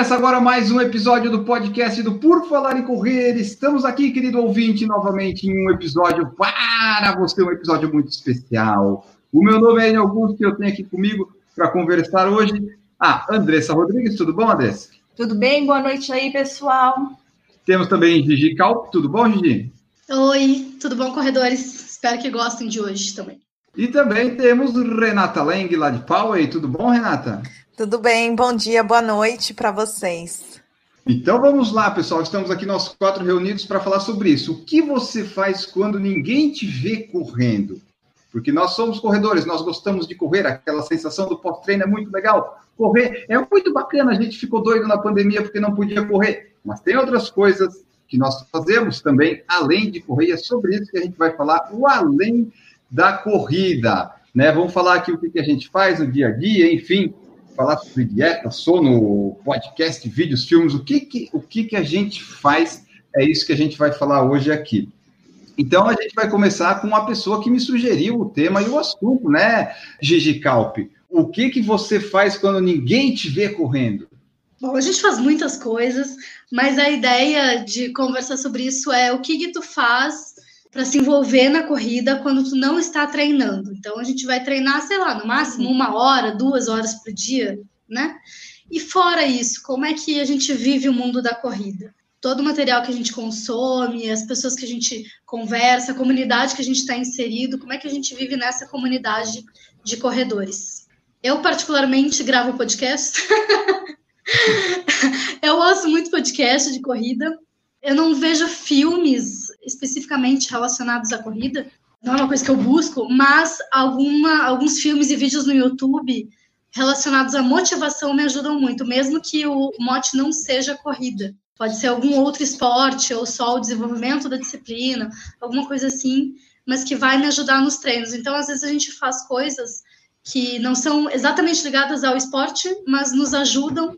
Começa agora mais um episódio do podcast do Por Falar em Correr. Estamos aqui, querido ouvinte, novamente em um episódio para você, um episódio muito especial. O meu nome é Enio Augusto e eu tenho aqui comigo para conversar hoje a Andressa Rodrigues. Tudo bom, Andressa? Tudo bem? Boa noite aí, pessoal. Temos também Gigi Calp. Tudo bom, Gigi? Oi, tudo bom, corredores? Espero que gostem de hoje também. E também temos Renata Leng, lá de Poway. Tudo bom, Renata? Tudo bem, bom dia, boa noite para vocês. Então vamos lá, pessoal. Estamos aqui nós quatro reunidos para falar sobre isso. O que você faz quando ninguém te vê correndo? Porque nós somos corredores, nós gostamos de correr, aquela sensação do pós-treino é muito legal. Correr é muito bacana, a gente ficou doido na pandemia porque não podia correr. Mas tem outras coisas que nós fazemos também, além de correr, é sobre isso que a gente vai falar, o além da corrida. Né? Vamos falar aqui o que a gente faz no dia a dia, enfim, falar sobre dieta, sono, podcast, vídeos, filmes, o que que, o que que a gente faz, é isso que a gente vai falar hoje aqui. Então, a gente vai começar com uma pessoa que me sugeriu o tema e o assunto, né, Gigi Calp? O que que você faz quando ninguém te vê correndo? Bom, a gente faz muitas coisas, mas a ideia de conversar sobre isso é o que que tu faz para se envolver na corrida quando tu não está treinando. Então a gente vai treinar, sei lá, no máximo uma hora, duas horas por dia, né? E fora isso, como é que a gente vive o mundo da corrida? Todo o material que a gente consome, as pessoas que a gente conversa, a comunidade que a gente está inserido, como é que a gente vive nessa comunidade de corredores? Eu, particularmente, gravo podcast. eu ouço muito podcast de corrida. Eu não vejo filmes especificamente relacionados à corrida, não é uma coisa que eu busco, mas alguma, alguns filmes e vídeos no YouTube relacionados à motivação me ajudam muito, mesmo que o mote não seja corrida. Pode ser algum outro esporte ou só o desenvolvimento da disciplina, alguma coisa assim, mas que vai me ajudar nos treinos. Então, às vezes a gente faz coisas que não são exatamente ligadas ao esporte, mas nos ajudam.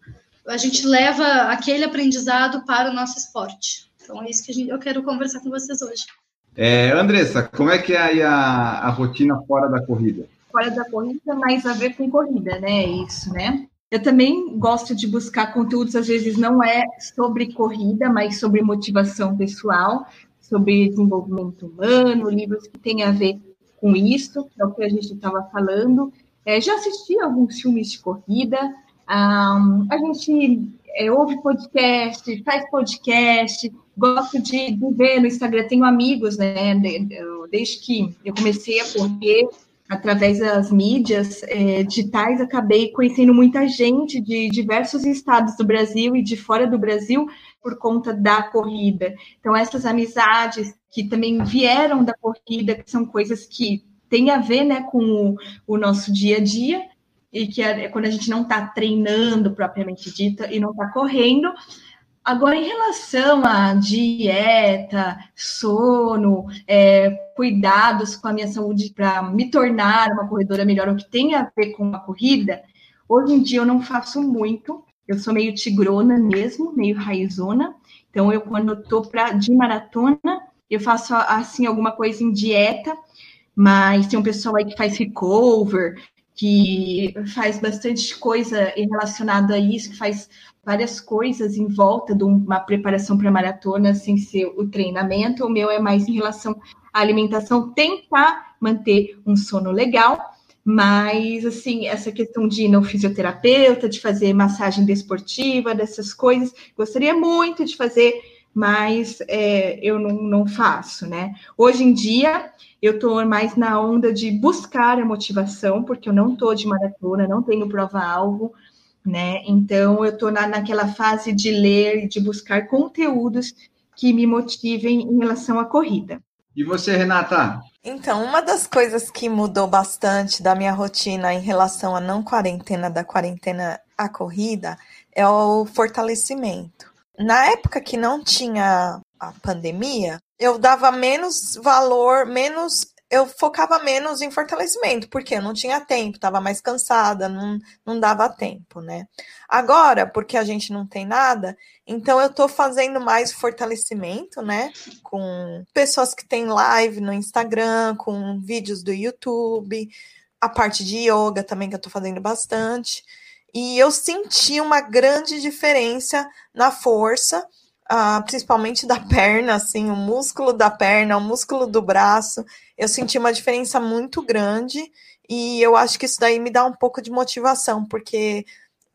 A gente leva aquele aprendizado para o nosso esporte. Então é isso que gente, eu quero conversar com vocês hoje. É, Andressa, como é que é aí a, a rotina fora da corrida? Fora da corrida, mais a ver com corrida, né? É isso, né? Eu também gosto de buscar conteúdos, às vezes não é sobre corrida, mas sobre motivação pessoal, sobre desenvolvimento humano, livros que têm a ver com isso, que é o que a gente estava falando. É, já assisti alguns filmes de corrida, um, a gente é, ouve podcast, faz podcast, gosto de, de, ver no Instagram, tenho amigos, né? Desde que eu comecei a correr através das mídias é, digitais, acabei conhecendo muita gente de diversos estados do Brasil e de fora do Brasil por conta da corrida. Então, essas amizades que também vieram da corrida, que são coisas que têm a ver né, com o, o nosso dia a dia, e que é quando a gente não está treinando propriamente dita e não está correndo. Agora, em relação à dieta, sono, é, cuidados com a minha saúde para me tornar uma corredora melhor, o que tem a ver com a corrida, hoje em dia eu não faço muito. Eu sou meio tigrona mesmo, meio raizona. Então, eu, quando estou de maratona, eu faço assim alguma coisa em dieta, mas tem um pessoal aí que faz recover, que faz bastante coisa relacionada a isso, que faz várias coisas em volta de uma preparação para maratona sem ser o treinamento. O meu é mais em relação à alimentação, tentar manter um sono legal, mas assim, essa questão de ir no fisioterapeuta, de fazer massagem desportiva, dessas coisas, gostaria muito de fazer, mas é, eu não, não faço, né? Hoje em dia eu estou mais na onda de buscar a motivação, porque eu não estou de maratona, não tenho prova-alvo, né? Então, eu estou na, naquela fase de ler, de buscar conteúdos que me motivem em relação à corrida. E você, Renata? Então, uma das coisas que mudou bastante da minha rotina em relação à não quarentena, da quarentena à corrida, é o fortalecimento. Na época que não tinha a pandemia, eu dava menos valor, menos eu focava menos em fortalecimento, porque eu não tinha tempo, estava mais cansada, não, não dava tempo, né? Agora, porque a gente não tem nada, então eu estou fazendo mais fortalecimento, né? Com pessoas que têm live no Instagram, com vídeos do YouTube, a parte de yoga também, que eu estou fazendo bastante. E eu senti uma grande diferença na força uh, principalmente da perna, assim, o músculo da perna, o músculo do braço. Eu senti uma diferença muito grande e eu acho que isso daí me dá um pouco de motivação, porque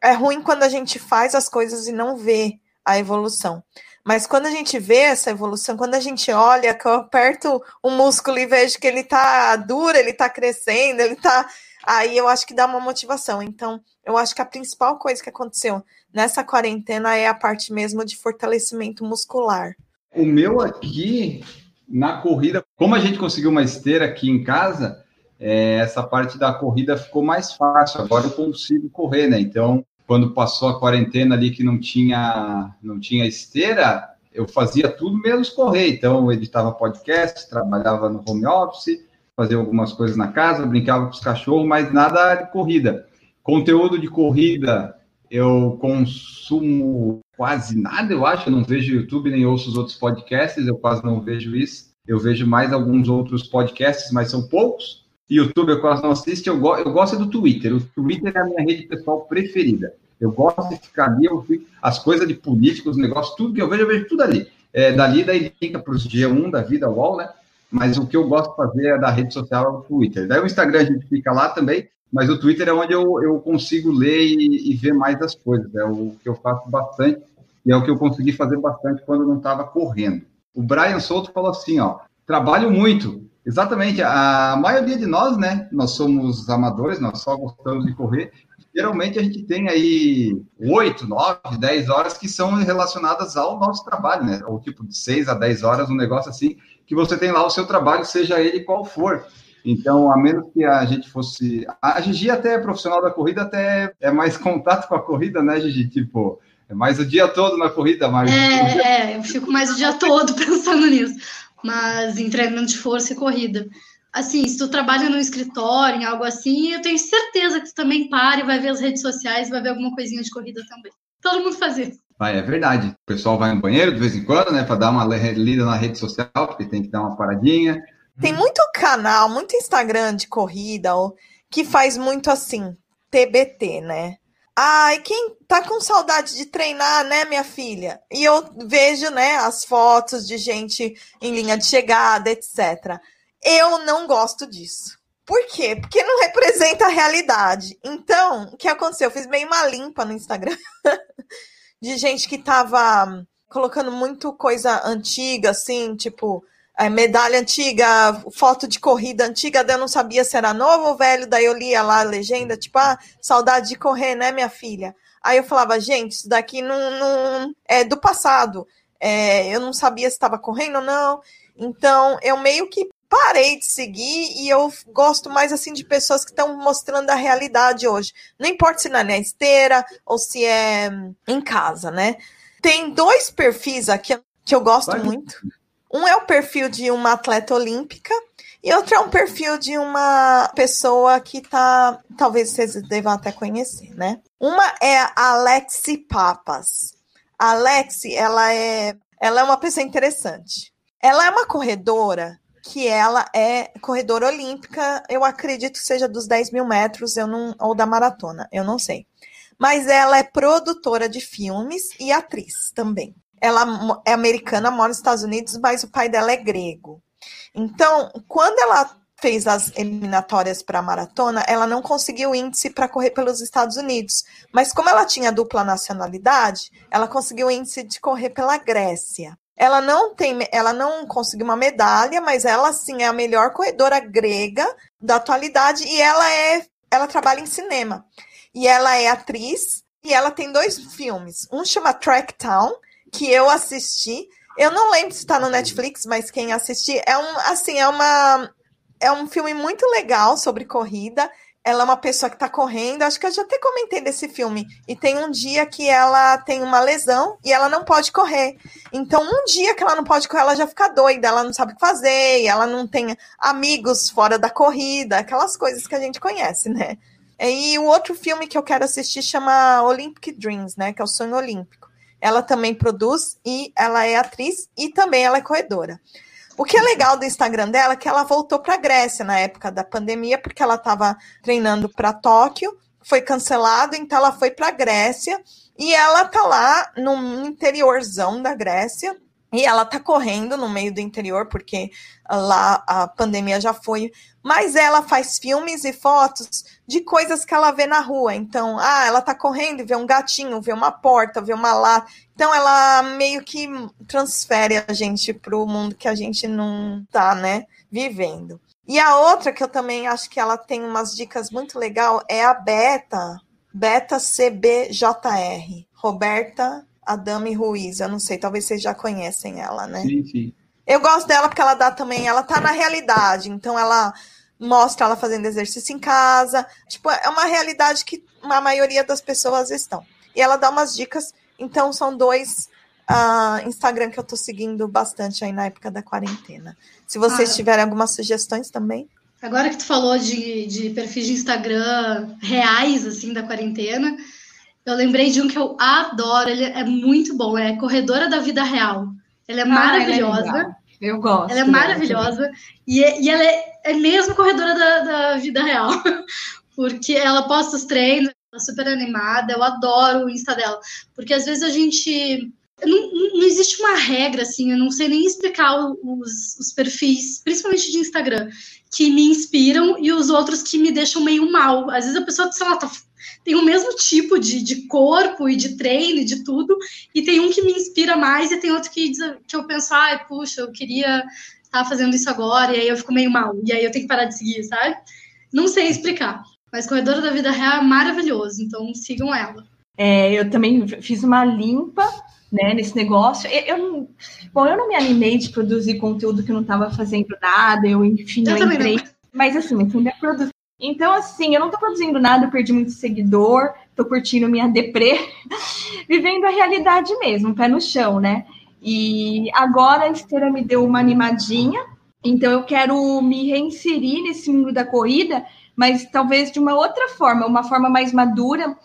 é ruim quando a gente faz as coisas e não vê a evolução. Mas quando a gente vê essa evolução, quando a gente olha, que eu aperto o músculo e vejo que ele tá duro, ele tá crescendo, ele tá. Aí eu acho que dá uma motivação. Então, eu acho que a principal coisa que aconteceu nessa quarentena é a parte mesmo de fortalecimento muscular. O meu aqui, na corrida, como a gente conseguiu uma esteira aqui em casa, é, essa parte da corrida ficou mais fácil. Agora eu consigo correr, né? Então, quando passou a quarentena ali que não tinha, não tinha esteira, eu fazia tudo menos correr. Então, eu editava podcast, trabalhava no home office, fazia algumas coisas na casa, brincava com os cachorros, mas nada de corrida. Conteúdo de corrida, eu consumo quase nada, eu acho. Eu não vejo YouTube nem ouço os outros podcasts, eu quase não vejo isso. Eu vejo mais alguns outros podcasts, mas são poucos. YouTube eu quase não assisto. Eu, go eu gosto do Twitter. O Twitter é a minha rede pessoal preferida. Eu gosto de ficar ali, eu fico, as coisas de política, os negócios, tudo que eu vejo, eu vejo tudo ali. É, dali, daí fica para os G1 da vida, UOL, né? Mas o que eu gosto de fazer é da rede social é o Twitter. Daí o Instagram a gente fica lá também, mas o Twitter é onde eu, eu consigo ler e, e, ver mais as coisas. É o que eu faço bastante e é o que eu consegui fazer bastante quando não estava correndo. O Brian Souto falou assim, ó, trabalho muito. Exatamente, a maioria de nós, né, nós somos amadores, nós só gostamos de correr. Geralmente a gente tem aí oito, nove, dez horas que são relacionadas ao nosso trabalho, né? Ou tipo de seis a dez horas, um negócio assim, que você tem lá o seu trabalho, seja ele qual for. Então, a menos que a gente fosse. A Gigi, até é profissional da corrida, até é mais contato com a corrida, né, Gigi? Tipo, é mais o dia todo na corrida, mas. É, é, eu fico mais o dia todo pensando nisso. Mas em treinamento de força e corrida. Assim, se tu trabalha no escritório, em algo assim, eu tenho certeza que tu também para e vai ver as redes sociais, vai ver alguma coisinha de corrida também. Todo mundo faz isso. Vai, é verdade. O pessoal vai no banheiro de vez em quando, né, para dar uma lida na rede social, porque tem que dar uma paradinha. Tem muito canal, muito Instagram de corrida que faz muito assim, TBT, né? Ai, quem tá com saudade de treinar, né, minha filha? E eu vejo, né, as fotos de gente em linha de chegada, etc. Eu não gosto disso. Por quê? Porque não representa a realidade. Então, o que aconteceu? Eu fiz meio uma limpa no Instagram de gente que tava colocando muito coisa antiga, assim, tipo, é, medalha antiga, foto de corrida antiga, daí eu não sabia se era novo ou velho, daí eu lia lá a legenda, tipo, ah, saudade de correr, né, minha filha? Aí eu falava, gente, isso daqui não, não é do passado. É, eu não sabia se estava correndo ou não. Então, eu meio que parei de seguir e eu gosto mais assim de pessoas que estão mostrando a realidade hoje. Não importa se é na esteira ou se é em casa, né? Tem dois perfis aqui que eu gosto Vai. muito. Um é o perfil de uma atleta olímpica e outro é um perfil de uma pessoa que tá, talvez vocês devam até conhecer, né? Uma é a Alexi Papas. A Alexi, ela é, ela é uma pessoa interessante. Ela é uma corredora que ela é corredora olímpica, eu acredito seja dos 10 mil metros, eu não, ou da maratona, eu não sei. Mas ela é produtora de filmes e atriz também ela é americana, mora nos Estados Unidos, mas o pai dela é grego. Então, quando ela fez as eliminatórias para a maratona, ela não conseguiu índice para correr pelos Estados Unidos. Mas como ela tinha dupla nacionalidade, ela conseguiu índice de correr pela Grécia. Ela não tem, ela não conseguiu uma medalha, mas ela sim é a melhor corredora grega da atualidade e ela é, ela trabalha em cinema. E ela é atriz e ela tem dois filmes. Um chama Track Town, que eu assisti. Eu não lembro se está no Netflix, mas quem assistir é um assim é uma é um filme muito legal sobre corrida. Ela é uma pessoa que tá correndo, acho que eu já até comentei desse filme. E tem um dia que ela tem uma lesão e ela não pode correr. Então, um dia que ela não pode correr, ela já fica doida, ela não sabe o que fazer, ela não tem amigos fora da corrida, aquelas coisas que a gente conhece, né? E o outro filme que eu quero assistir chama Olympic Dreams, né? Que é o Sonho Olímpico. Ela também produz e ela é atriz e também ela é corredora. O que é legal do Instagram dela é que ela voltou para Grécia na época da pandemia, porque ela estava treinando para Tóquio, foi cancelado, então ela foi para Grécia e ela tá lá no interiorzão da Grécia. E ela tá correndo no meio do interior, porque lá a pandemia já foi. Mas ela faz filmes e fotos de coisas que ela vê na rua. Então, ah, ela tá correndo e vê um gatinho, vê uma porta, vê uma lata. Então, ela meio que transfere a gente para o mundo que a gente não tá, né, vivendo. E a outra que eu também acho que ela tem umas dicas muito legal é a Beta, Beta CBJR, Roberta Adame Ruiz. Eu não sei, talvez vocês já conhecem ela, né? Sim, sim. Eu gosto dela porque ela dá também, ela tá na realidade, então ela mostra ela fazendo exercício em casa. Tipo, é uma realidade que a maioria das pessoas estão. E ela dá umas dicas então, são dois uh, Instagram que eu estou seguindo bastante aí na época da quarentena. Se vocês ah, tiverem algumas sugestões também. Agora que tu falou de, de perfis de Instagram reais, assim, da quarentena, eu lembrei de um que eu adoro, ele é muito bom, é Corredora da Vida Real. Ela é ah, maravilhosa. Ela é eu gosto. Ela é maravilhosa. E, é, e ela é, é mesmo corredora da, da vida real. Porque ela posta os treinos, Tá super animada, eu adoro o Insta dela, porque às vezes a gente não, não, existe uma regra, assim, eu não sei nem explicar os, os, perfis, principalmente de Instagram, que me inspiram e os outros que me deixam meio mal. Às vezes a pessoa, sei lá, tá, tem o mesmo tipo de, de corpo e de treino e de tudo, e tem um que me inspira mais e tem outro que, que eu penso, ai, puxa, eu queria estar fazendo isso agora, e aí eu fico meio mal, e aí eu tenho que parar de seguir, sabe? Não sei explicar. Mas Corredora da Vida Real é maravilhoso, então sigam ela. É, eu também fiz uma limpa né, nesse negócio. Eu, eu, bom, eu não me animei de produzir conteúdo que eu não estava fazendo nada, eu, enfim, eu, eu entrei. Não. Mas assim, eu ainda produzir. Então, assim, eu não estou produzindo nada, perdi muito seguidor, estou curtindo minha deprê, vivendo a realidade mesmo, pé no chão, né? E agora a esteira me deu uma animadinha, então eu quero me reinserir nesse mundo da corrida mas talvez de uma outra forma, uma forma mais madura,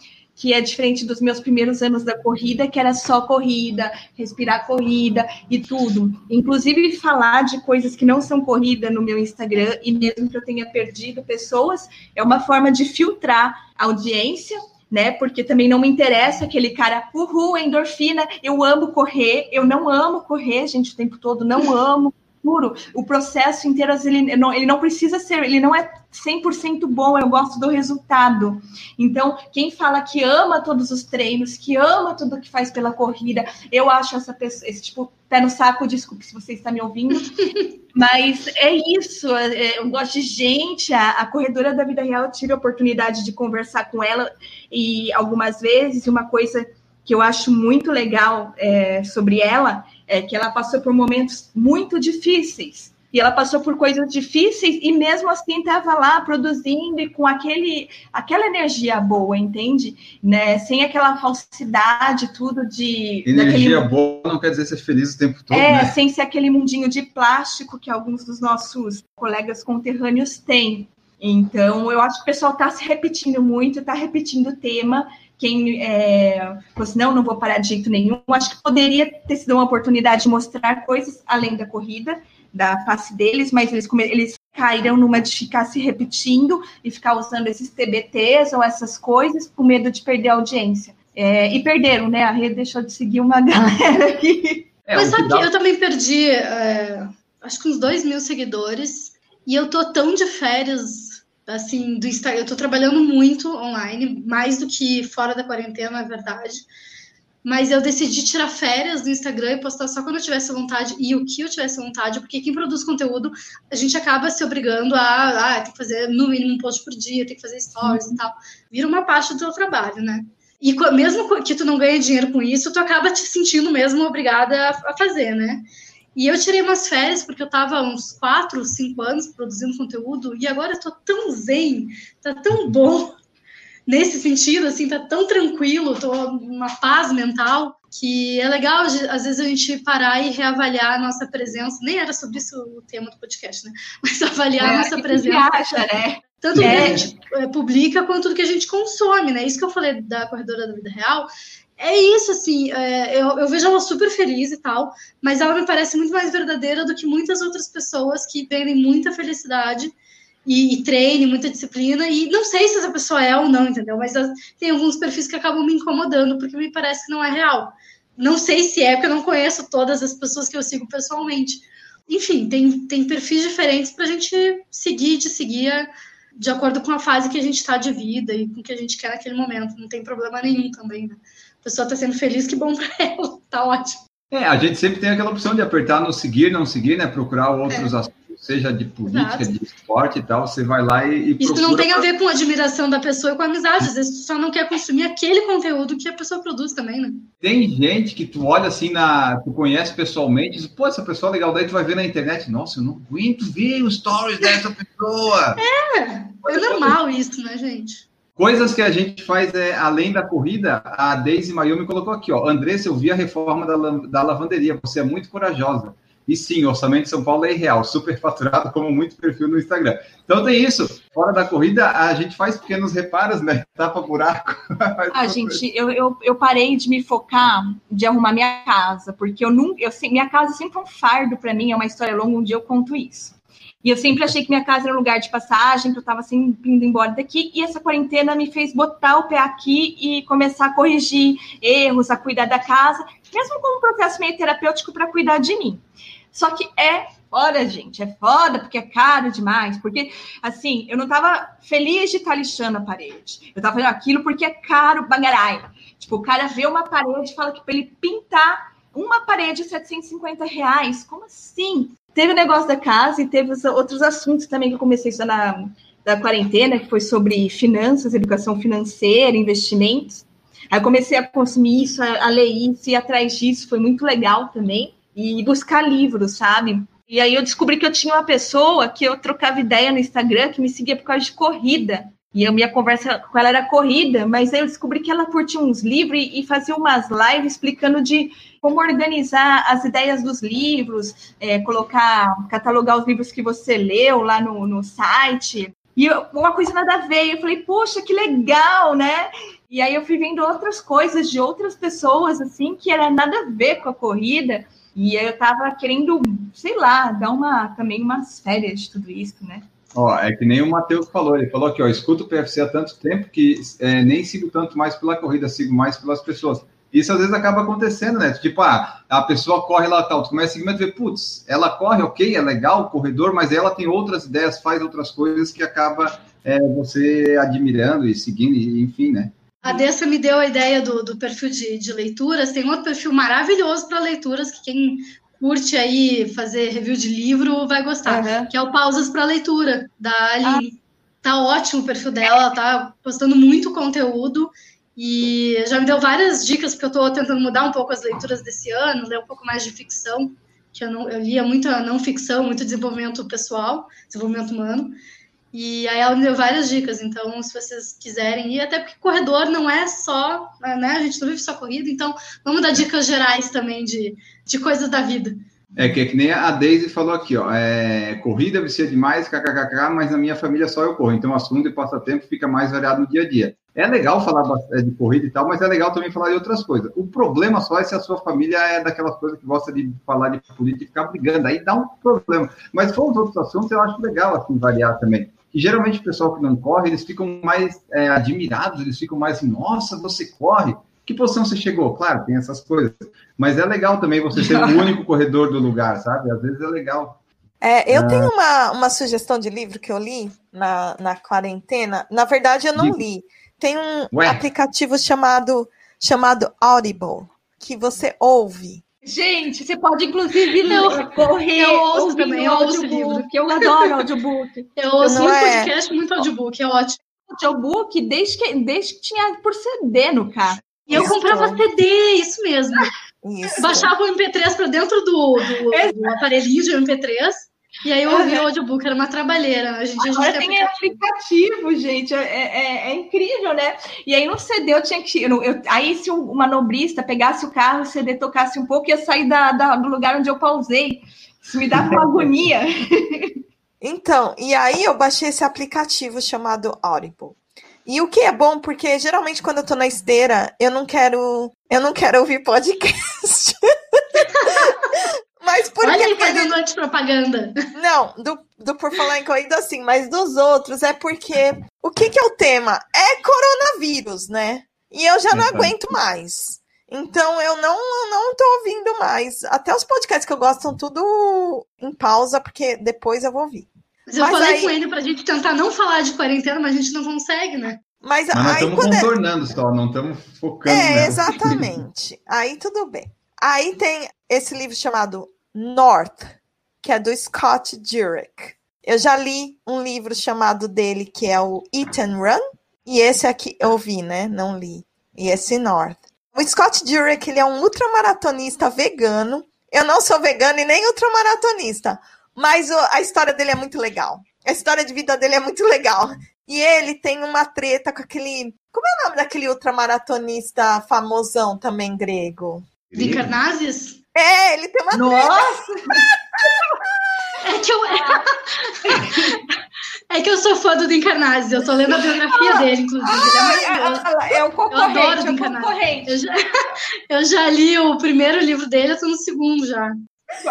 que é diferente dos meus primeiros anos da corrida, que era só corrida, respirar corrida e tudo. Inclusive, falar de coisas que não são corrida no meu Instagram, e mesmo que eu tenha perdido pessoas, é uma forma de filtrar a audiência. Né? Porque também não me interessa aquele cara, uhul, endorfina, eu amo correr, eu não amo correr, gente, o tempo todo, não amo, puro. O processo inteiro, ele não, ele não precisa ser, ele não é 100% bom, eu gosto do resultado. Então, quem fala que ama todos os treinos, que ama tudo que faz pela corrida, eu acho essa pessoa, esse tipo, pé no saco, desculpe se você está me ouvindo, mas é isso, é, eu gosto de gente, a, a corredora da vida real, eu tive a oportunidade de conversar com ela e algumas vezes, uma coisa que eu acho muito legal é, sobre ela é que ela passou por momentos muito difíceis e ela passou por coisas difíceis e mesmo assim estava lá produzindo e com aquele, aquela energia boa, entende? Né? Sem aquela falsidade, tudo de. Energia daquele... boa não quer dizer ser feliz o tempo todo. É, né? sem ser aquele mundinho de plástico que alguns dos nossos colegas conterrâneos têm. Então, eu acho que o pessoal está se repetindo muito, está repetindo o tema. Quem é, falou assim, não, não vou parar de jeito nenhum. Acho que poderia ter sido uma oportunidade de mostrar coisas além da corrida da face deles, mas eles, eles caíram numa de ficar se repetindo e ficar usando esses TBTs ou essas coisas com medo de perder a audiência. É, e perderam, né? A rede deixou de seguir uma galera aqui. É, mas sabe que eu também perdi, é, acho que uns dois mil seguidores, e eu tô tão de férias, assim, do Instagram. Eu tô trabalhando muito online, mais do que fora da quarentena, na verdade mas eu decidi tirar férias do Instagram e postar só quando eu tivesse vontade e o que eu tivesse vontade, porque quem produz conteúdo, a gente acaba se obrigando a, ah, tem que fazer no mínimo um post por dia, tem que fazer stories uhum. e tal. Vira uma parte do teu trabalho, né? E mesmo que tu não ganhe dinheiro com isso, tu acaba te sentindo mesmo obrigada a fazer, né? E eu tirei umas férias, porque eu estava uns 4, 5 anos produzindo conteúdo, e agora eu tô tão zen, tá tão bom nesse sentido, assim, tá tão tranquilo, tô numa paz mental, que é legal, às vezes, a gente parar e reavaliar a nossa presença. Nem era sobre isso o tema do podcast, né? Mas avaliar é, a nossa presença. Acha, né? Tanto é. que a gente é, publica quanto do que a gente consome, né? Isso que eu falei da corredora da vida real é isso, assim, é, eu, eu, vejo ela super feliz e tal, mas ela me parece muito mais verdadeira do que muitas outras pessoas que vendem muita felicidade e, e muita disciplina, e não sei se essa pessoa é ou não, entendeu? Mas tem alguns perfis que acabam me incomodando, porque me parece que não é real. Não sei se é, porque eu não conheço todas as pessoas que eu sigo pessoalmente. Enfim, tem, tem perfis diferentes para a gente seguir, de seguir de acordo com a fase que a gente está de vida e com o que a gente quer naquele momento. Não tem problema nenhum também, né? A pessoa está sendo feliz, que bom para ela, tá ótimo. É, a gente sempre tem aquela opção de apertar no seguir, não seguir, né? Procurar outros é. assuntos, seja de política, Exato. de esporte e tal, você vai lá e, e Isso não tem a ver com a admiração da pessoa e com a amizade, às vezes tu só não quer consumir aquele conteúdo que a pessoa produz também, né? Tem gente que tu olha assim, na, tu conhece pessoalmente, diz, pô, essa pessoa é legal, daí tu vai ver na internet, nossa, eu não aguento ver os stories dessa pessoa. É, é normal isso, né, gente? Coisas que a gente faz é, além da corrida, a Daisy Mayumi colocou aqui, ó. Andressa, eu vi a reforma da, da lavanderia, você é muito corajosa. E sim, o orçamento de São Paulo é irreal, super faturado, como muito perfil no Instagram. Então tem isso. Fora da corrida, a gente faz pequenos reparos, né? Tapa buraco. Ah, gente, eu, eu, eu, parei de me focar de arrumar minha casa, porque eu nunca. Eu, minha casa sempre é um fardo para mim, é uma história longa, um dia eu conto isso. E eu sempre achei que minha casa era um lugar de passagem, que eu estava assim, indo embora daqui. E essa quarentena me fez botar o pé aqui e começar a corrigir erros, a cuidar da casa, mesmo como um processo meio terapêutico para cuidar de mim. Só que é foda, gente, é foda, porque é caro demais. Porque, assim, eu não estava feliz de estar lixando a parede. Eu estava fazendo aquilo porque é caro bagarai. Tipo, o cara vê uma parede e fala que para ele pintar uma parede 750 reais. Como assim? Teve o negócio da casa e teve outros assuntos também que eu comecei estudar na, quarentena, que foi sobre finanças, educação financeira, investimentos. Aí comecei a consumir isso, a, a ler isso, e atrás disso foi muito legal também. E buscar livros, sabe? E aí eu descobri que eu tinha uma pessoa que eu trocava ideia no Instagram que me seguia por causa de corrida. E a minha conversa com ela era corrida, mas aí eu descobri que ela curtia uns livros e fazia umas lives explicando de como organizar as ideias dos livros, é, colocar, catalogar os livros que você leu lá no, no site. E eu, uma coisa nada a ver. Eu falei, poxa, que legal, né? E aí eu fui vendo outras coisas de outras pessoas, assim, que era nada a ver com a corrida. E eu tava querendo, sei lá, dar uma também umas férias de tudo isso, né? Ó, é que nem o Matheus falou, ele falou que ó, escuto o PFC há tanto tempo que é, nem sigo tanto mais pela corrida, sigo mais pelas pessoas. Isso às vezes acaba acontecendo, né? Tipo, ah, a pessoa corre lá tal, tu começa a seguir, mas tu vê, putz, ela corre, ok, é legal, corredor, mas ela tem outras ideias, faz outras coisas que acaba é, você admirando e seguindo, enfim, né? A Dessa me deu a ideia do, do perfil de, de leituras. Tem outro perfil maravilhoso para leituras que quem curte aí fazer review de livro vai gostar, uhum. que é o Pausas para Leitura, da Aline. Ah. Tá ótimo o perfil dela, tá postando muito conteúdo e já me deu várias dicas, porque eu estou tentando mudar um pouco as leituras desse ano, ler um pouco mais de ficção, que eu, não, eu lia muita não ficção, muito desenvolvimento pessoal, desenvolvimento humano. E aí ela me deu várias dicas, então se vocês quiserem ir, até porque corredor não é só, né? A gente não vive só corrida, então vamos dar dicas gerais também de, de coisas da vida. É que, é que nem a Daisy falou aqui, ó. É, corrida vicia demais, kkkk, mas na minha família só eu corro. Então, assunto e passatempo fica mais variado no dia a dia. É legal falar de corrida e tal, mas é legal também falar de outras coisas. O problema só é se a sua família é daquelas coisas que gosta de falar de política e ficar brigando. Aí dá um problema. Mas for os outros assuntos, eu acho legal assim variar também que geralmente o pessoal que não corre, eles ficam mais é, admirados, eles ficam mais assim, nossa, você corre? Que posição você chegou? Claro, tem essas coisas. Mas é legal também você ser o único corredor do lugar, sabe? Às vezes é legal. É, eu ah. tenho uma, uma sugestão de livro que eu li na, na quarentena. Na verdade, eu não li. Tem um Ué? aplicativo chamado, chamado Audible, que você ouve. Gente, você pode inclusive eu, correr. Eu ouço também, eu ouço livro. Que eu adoro audiobook. Eu ouço muito é... podcast, muito audiobook, é ótimo. Audiobook desde que, desde que tinha por CD no carro. E eu comprava CD, isso mesmo. Isso. Baixava o MP3 para dentro do, do, do aparelhinho de MP3 e aí eu ouvi o audiobook, era uma trabalheira. A gente, a Agora gente tem aplicativo, gente, é, é, é, incrível, né? E aí no CD eu tinha que. Eu, eu, aí, se uma nobrista pegasse o carro, o CD tocasse um pouco, ia sair da, da, do lugar onde eu pausei. Isso me dava uma agonia. Então, e aí eu baixei esse aplicativo chamado Audible. E o que é bom, porque geralmente quando eu tô na esteira, eu não quero. Eu não quero ouvir podcast. Mas por Olha que aí fazendo antipropaganda. Não, do, do Por Falar em Corrida, sim, mas dos outros é porque o que, que é o tema? É coronavírus, né? E eu já não aguento mais. Então eu não, eu não tô ouvindo mais. Até os podcasts que eu gosto estão tudo em pausa, porque depois eu vou ouvir. Mas eu Mas falei aí- com ele pra gente tentar não falar de quarentena, mas a gente não consegue, né? Mas, Mas nós aí estamos quando é- contornando só, não estamos focando É, nela. exatamente. Aí tudo bem. Aí tem esse livro chamado North, que é do Scott Jurek. Eu já li um livro chamado dele, que é o Eat and Run, e esse aqui eu vi, né? Não li. E esse North. O Scott Jurek, ele é um ultramaratonista vegano. Eu não sou vegano e nem ultramaratonista, mas a história dele é muito legal. A história de vida dele é muito legal. E ele tem uma treta com aquele. Como é o nome daquele ultramaratonista famosão também grego? Vincarnazes? É, ele tem uma Nossa! É que eu. É que eu sou fã do Vincarnazes, eu tô lendo a biografia dele, inclusive. Ele é maravilhoso. É, é o concorrente, adoro é o concorrente. Eu já, eu já li o primeiro livro dele, eu tô no segundo já.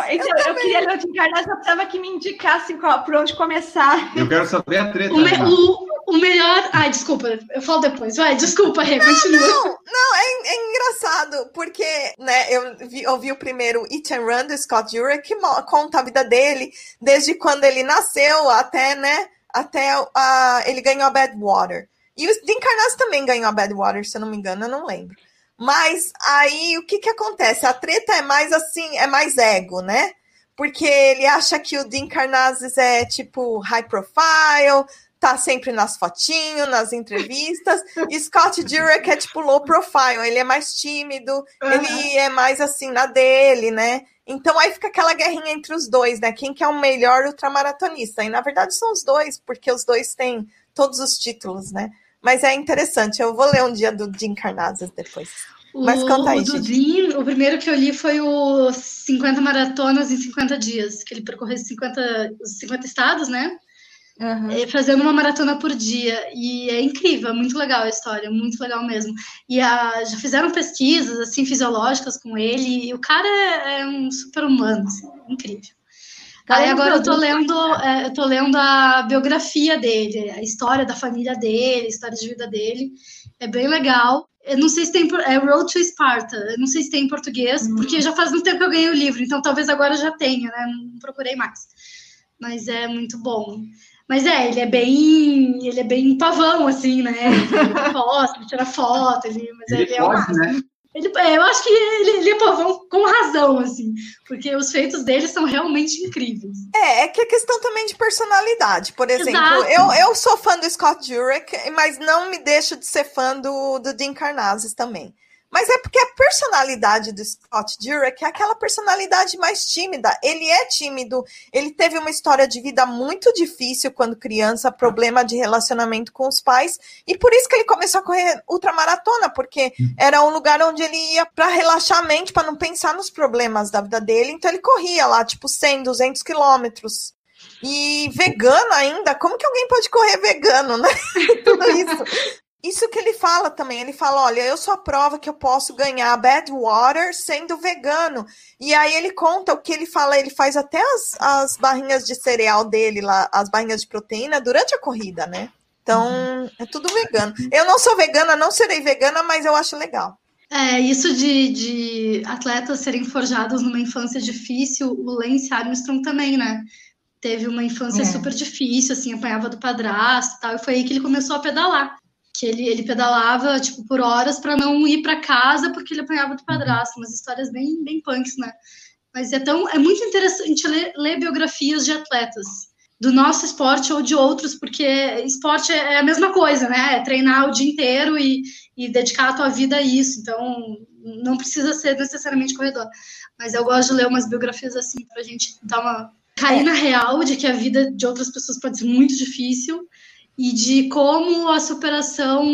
Então, eu, queria ler o de Encarnados, eu precisava que me indicasse qual, por onde começar. Eu quero saber a treta. O, me- o- o melhor. Ai, desculpa, eu falo depois. Vai, desculpa, Rê, continua. Não, não, é, é engraçado, porque né, eu, vi, eu vi o primeiro Eat and Run do Scott Jurek, que conta a vida dele, desde quando ele nasceu até, né, até a, ele ganhou a Badwater. E o Dean Carnazzi também ganhou a Badwater, se eu não me engano, eu não lembro. Mas aí, o que que acontece? A treta é mais assim, é mais ego, né? Porque ele acha que o Dean Carnazes é, tipo, high profile, tá sempre nas fotinhos, nas entrevistas, e Scott Jurek é tipo low profile, ele é mais tímido, ele é mais assim na dele, né? Então aí fica aquela guerrinha entre os dois, né? Quem que é o melhor ultramaratonista? E na verdade são os dois, porque os dois têm todos os títulos, né? Mas é interessante, eu vou ler um dia do Jim Carnazes depois. Mas o, conta aí, o o primeiro que eu li foi o 50 maratonas em 50 dias, que ele percorreu 50, os 50 estados, né? É, fazendo uma maratona por dia. E é incrível, é muito legal a história, muito legal mesmo. E a- já fizeram pesquisas assim fisiológicas com ele, e o cara é, é um super humano, assim, incrível. Cara, Aí um agora eu tô lendo, é, eu tô lendo a biografia dele, a história da família dele, a história de vida dele. É bem legal. Eu não sei se tem. É Road to Sparta. Eu não sei se tem em português, porque já faz muito tempo que eu ganhei o livro, então talvez agora já tenha, né? Não procurei mais. Mas é muito bom. Mas é, ele é bem. Ele é bem pavão, assim, né? Ele posta, ele tira foto, ele, mas Ele ele é pode, né? Ele, é, eu acho que ele, ele é pavão com razão, assim, porque os feitos dele são realmente incríveis. É, é que é questão também de personalidade. Por exemplo, Exato. eu, eu sou fã do Scott Jurek, mas não me deixo de ser fã do, do Dean Carnazes também. Mas é porque a personalidade do Scott Jurek é aquela personalidade mais tímida. Ele é tímido, ele teve uma história de vida muito difícil quando criança, problema de relacionamento com os pais, e por isso que ele começou a correr ultramaratona, porque era um lugar onde ele ia para relaxar a mente, para não pensar nos problemas da vida dele. Então ele corria lá, tipo 100, 200 quilômetros. E vegano ainda, como que alguém pode correr vegano, né? Tudo isso. Isso que ele fala também, ele fala, olha, eu sou a prova que eu posso ganhar bad water sendo vegano. E aí ele conta o que ele fala, ele faz até as, as barrinhas de cereal dele lá, as barrinhas de proteína durante a corrida, né? Então, é tudo vegano. Eu não sou vegana, não serei vegana, mas eu acho legal. É, isso de, de atletas serem forjados numa infância difícil, o Lance Armstrong também, né? Teve uma infância É. super difícil, assim, apanhava do padrasto e tal, e foi aí que ele começou a pedalar. Que ele, ele pedalava, tipo, por horas para não ir para casa porque ele apanhava do padrasto. Umas histórias bem, bem punks, né? Mas é, tão, é muito interessante ler, ler biografias de atletas do nosso esporte ou de outros, porque esporte é a mesma coisa, né? É treinar o dia inteiro e, e dedicar a tua vida a isso. Então, Não precisa ser necessariamente corredor. Mas eu gosto de ler umas biografias assim, pra gente dar uma. cair na real de que a vida de outras pessoas pode ser muito difícil e de como a superação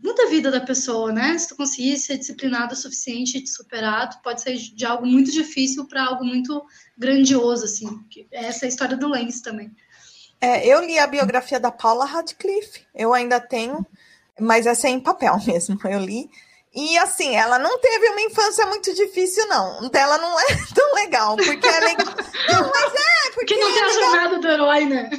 muda a vida da pessoa, né? Se tu conseguir ser disciplinado o suficiente e te superar, tu pode ser de algo muito difícil para algo muito grandioso, assim. Essa é a história do Lance também. É, eu li a biografia da Paula Radcliffe, eu ainda tenho, mas essa é em papel mesmo, eu li. E assim, ela não teve uma infância muito difícil, não. Dela não é tão legal, porque é legal. Não, mas é, porque. não tem a jornada do herói, né?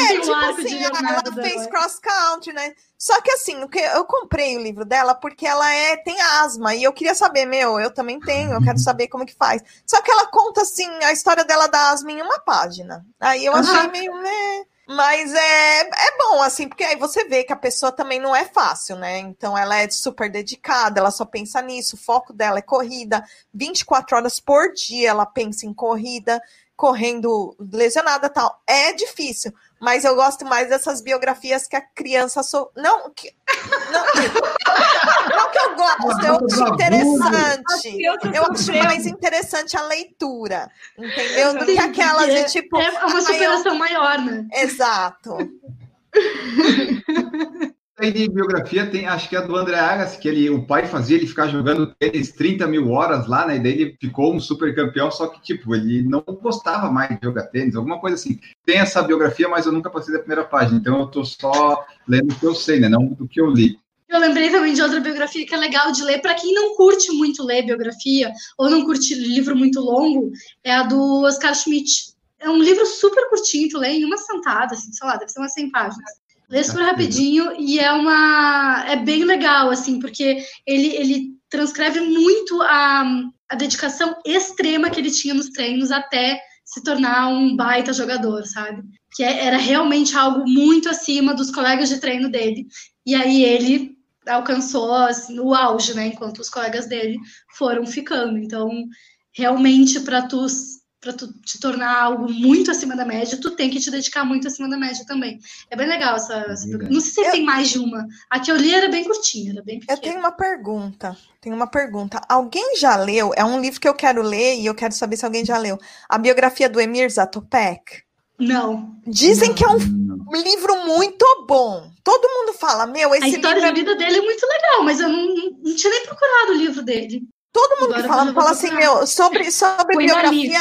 É, tipo assim, ela fez cross-country, né? Só que assim, eu comprei o livro dela porque ela é, tem asma, e eu queria saber, meu, eu também tenho, eu quero saber como que faz. Só que ela conta, assim, a história dela da asma em uma página. Aí eu achei uhum. meio. Né? Mas é, é bom, assim, porque aí você vê que a pessoa também não é fácil, né? Então ela é super dedicada, ela só pensa nisso, o foco dela é corrida, 24 horas por dia ela pensa em corrida, correndo lesionada tal. É difícil, mas eu gosto mais dessas biografias que a criança sou. Não, que... não, não que eu gosto, eu acho interessante. Eu acho mais interessante a leitura, entendeu? Do que aquelas de tipo. É uma superação maior, né? Exato. aí de biografia tem, acho que é do André Agassi, que ele, o pai fazia ele ficar jogando tênis 30 mil horas lá, né? E daí ele ficou um super campeão, só que, tipo, ele não gostava mais de jogar tênis, alguma coisa assim. Tem essa biografia, mas eu nunca passei da primeira página, então eu tô só lendo o que eu sei, né? Não do que eu li. Eu lembrei também de outra biografia que é legal de ler. Para quem não curte muito ler biografia, ou não curte livro muito longo, é a do Oscar Schmidt. É um livro super curtinho, tu lê em uma sentada, assim, sei lá, deve ser umas 100 páginas. Lê super rapidinho e é uma. É bem legal, assim, porque ele, ele transcreve muito a, a dedicação extrema que ele tinha nos treinos até se tornar um baita jogador, sabe? Que é, era realmente algo muito acima dos colegas de treino dele. E aí ele alcançou assim, o auge, né? Enquanto os colegas dele foram ficando. Então, realmente, para tu para tu te tornar algo muito acima da média, tu tem que te dedicar muito acima da média também. É bem legal essa. essa não sei se eu... tem mais de uma. A que eu li era bem curtinha, era bem pequena. Eu tenho uma pergunta. Tenho uma pergunta. Alguém já leu? É um livro que eu quero ler e eu quero saber se alguém já leu. A biografia do Emir Zatopek? Não. Dizem não. que é um livro muito bom. Todo mundo fala, meu, esse A história livro... da vida dele é muito legal, mas eu não, não, não tinha nem procurado o livro dele. Todo mundo agora que fala, fala assim, meu, sobre, sobre Põe biografia.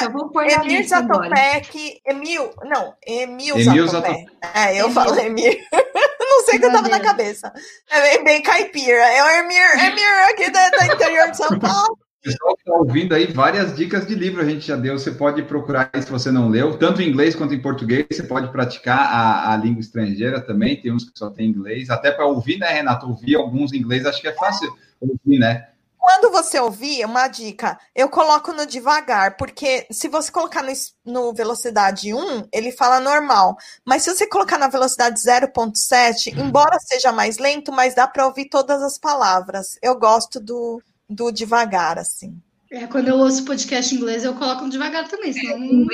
Emil Zatopek, Emil, não, Emil, Emil Zatopek. É, eu Emil. falo Emil. não sei o que eu tava na cabeça. É bem, bem caipira. É o Emir, Emir aqui da, da interior de São Paulo. Pessoal que está ouvindo aí, várias dicas de livro a gente já deu. Você pode procurar aí se você não leu, tanto em inglês quanto em português. Você pode praticar a, a língua estrangeira também. Tem uns que só tem inglês. Até para ouvir, né, Renato? Ouvir alguns em inglês, acho que é fácil ouvir, né? Quando você ouvir, uma dica, eu coloco no devagar, porque se você colocar no, no velocidade 1, ele fala normal. Mas se você colocar na velocidade 0.7, embora seja mais lento, mas dá para ouvir todas as palavras. Eu gosto do, do devagar, assim. É, quando eu ouço podcast em inglês, eu coloco no devagar também, senão não, não.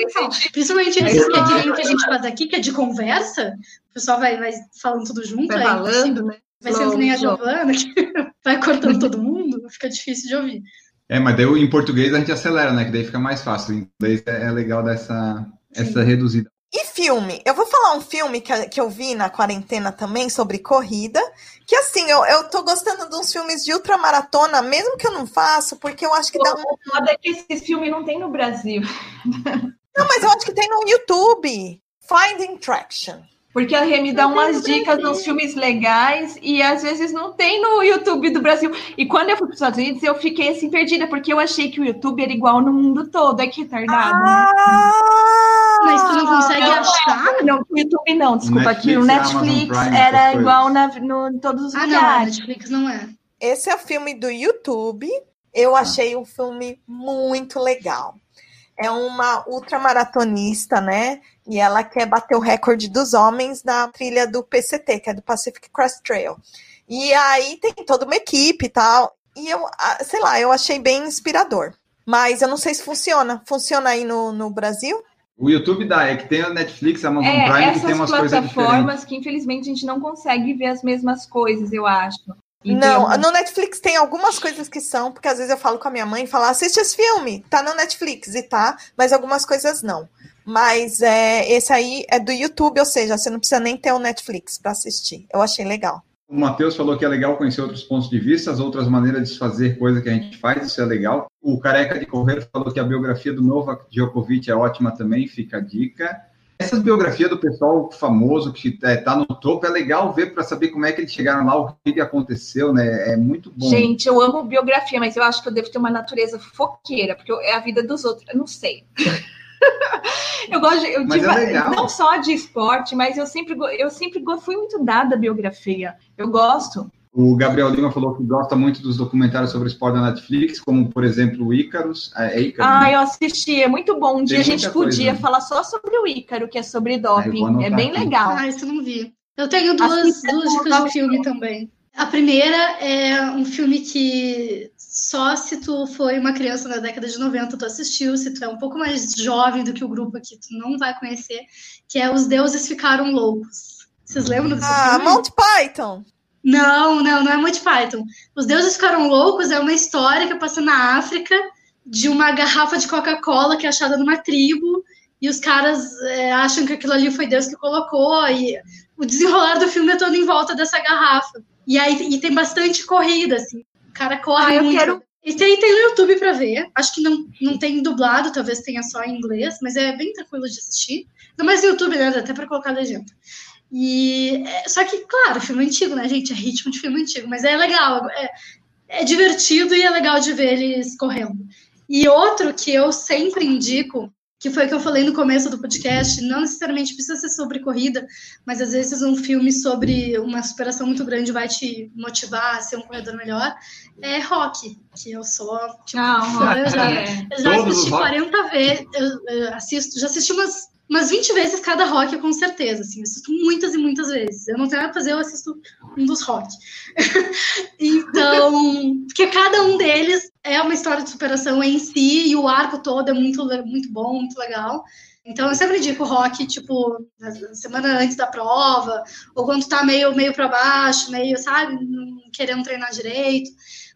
Principalmente esse que é que, que a gente faz aqui, que é de conversa, o pessoal vai, vai falando tudo junto. Vai falando, né? Vai sendo que nem a Giovana, que vai cortando todo mundo, fica difícil de ouvir. É, mas daí em português a gente acelera, né? Que daí fica mais fácil. Em inglês é, é legal dessa essa reduzida. E filme? Eu vou falar um filme que, que eu vi na quarentena também sobre corrida. Que assim, eu, eu tô gostando de uns filmes de ultramaratona, mesmo que eu não faço, porque eu acho que dá um. O foda é que esse filme não tem no Brasil. Não, mas eu acho que tem no YouTube. Finding Traction. Porque a Remy dá umas dicas nos filmes legais e às vezes não tem no YouTube do Brasil. E quando eu fui para os Estados Unidos, eu fiquei assim perdida, porque eu achei que o YouTube era igual no mundo todo. É que retardado. Ah, Mas tu não consegue não, achar? Não, o YouTube não, desculpa. Netflix, que o Netflix Prime, era igual na, no, em todos os ah, lugares. Não, Netflix não é. Esse é o filme do YouTube. Eu achei um filme muito legal é uma ultramaratonista, né? E ela quer bater o recorde dos homens na trilha do PCT, que é do Pacific Crest Trail. E aí tem toda uma equipe e tal. E eu, sei lá, eu achei bem inspirador. Mas eu não sei se funciona. Funciona aí no, no Brasil? O YouTube dá, é que tem a Netflix, a Amazon é, Prime, que tem umas coisas diferentes. plataformas que infelizmente a gente não consegue ver as mesmas coisas, eu acho. Não, no Netflix tem algumas coisas que são, porque às vezes eu falo com a minha mãe e falo, assiste esse filme, tá no Netflix e tá, mas algumas coisas não. Mas é, esse aí é do YouTube, ou seja, você não precisa nem ter o Netflix para assistir. Eu achei legal. O Matheus falou que é legal conhecer outros pontos de vista, as outras maneiras de fazer coisa que a gente faz, isso é legal. O Careca de Correr falou que a biografia do Novak Djokovic é ótima também, fica a dica. Essas biografias do pessoal famoso que está é, no topo é legal ver para saber como é que eles chegaram lá, o que aconteceu, né? É muito bom. Gente, eu amo biografia, mas eu acho que eu devo ter uma natureza foqueira, porque é a vida dos outros. Eu não sei. eu gosto de, eu é não só de esporte, mas eu sempre, eu sempre fui muito dada a biografia. Eu gosto. O Gabriel Lima falou que gosta muito dos documentários sobre esporte da Netflix, como, por exemplo, o Ícaros. É, Ícaro, ah, né? eu assisti, é muito bom. Um dia a gente podia coisa. falar só sobre o Ícaro, que é sobre Ah, doping. anotar é bem aqui. legal. Ah, isso eu não vi. Eu tenho duas, duas dicas de filme também. A primeira é um filme que só se tu foi uma criança na década de 90 tu assistiu, se tu é um pouco mais jovem do que o grupo aqui, tu não vai conhecer, que é Os Deuses Ficaram Loucos. Vocês lembram desse Ah, filme? Monty Python. Não, não, não é Monty Python. Os Deuses Ficaram Loucos é uma história que passa na África de uma garrafa de Coca-Cola que é achada numa tribo e os caras é, acham que aquilo ali foi Deus que colocou e o desenrolar do filme é todo em volta dessa garrafa. E aí e tem bastante corrida, assim. O cara corre Ah, eu muito. quero- E tem, tem no YouTube pra ver. Acho que não, não tem dublado, talvez tenha só em inglês, mas é bem tranquilo de assistir. Não mais no YouTube, né? Até pra colocar legenda. E é, só que, claro, filme antigo, né, gente? É ritmo de filme antigo, mas é legal, é, é divertido e é legal de ver eles correndo. E outro que eu sempre indico, que foi o que eu falei no começo do podcast, não necessariamente precisa ser sobre corrida, mas às vezes um filme sobre uma superação muito grande vai te motivar a ser um corredor melhor, é Rock, que eu sou, tipo, Ah, fã, eu já, é. eu já assisti os Rock. 40 vezes, eu, eu assisto, já assisti umas, umas 20 vezes cada rock, com certeza, assim, eu assisto muitas e muitas vezes. Eu não tenho nada pra fazer, eu assisto um dos rock. então, porque cada um deles é uma história de superação em si, e o arco todo é muito, le- muito bom, muito legal. Então, eu sempre digo rock, tipo, na semana antes da prova, ou quando tá meio, meio pra baixo, meio, sabe, não querendo treinar direito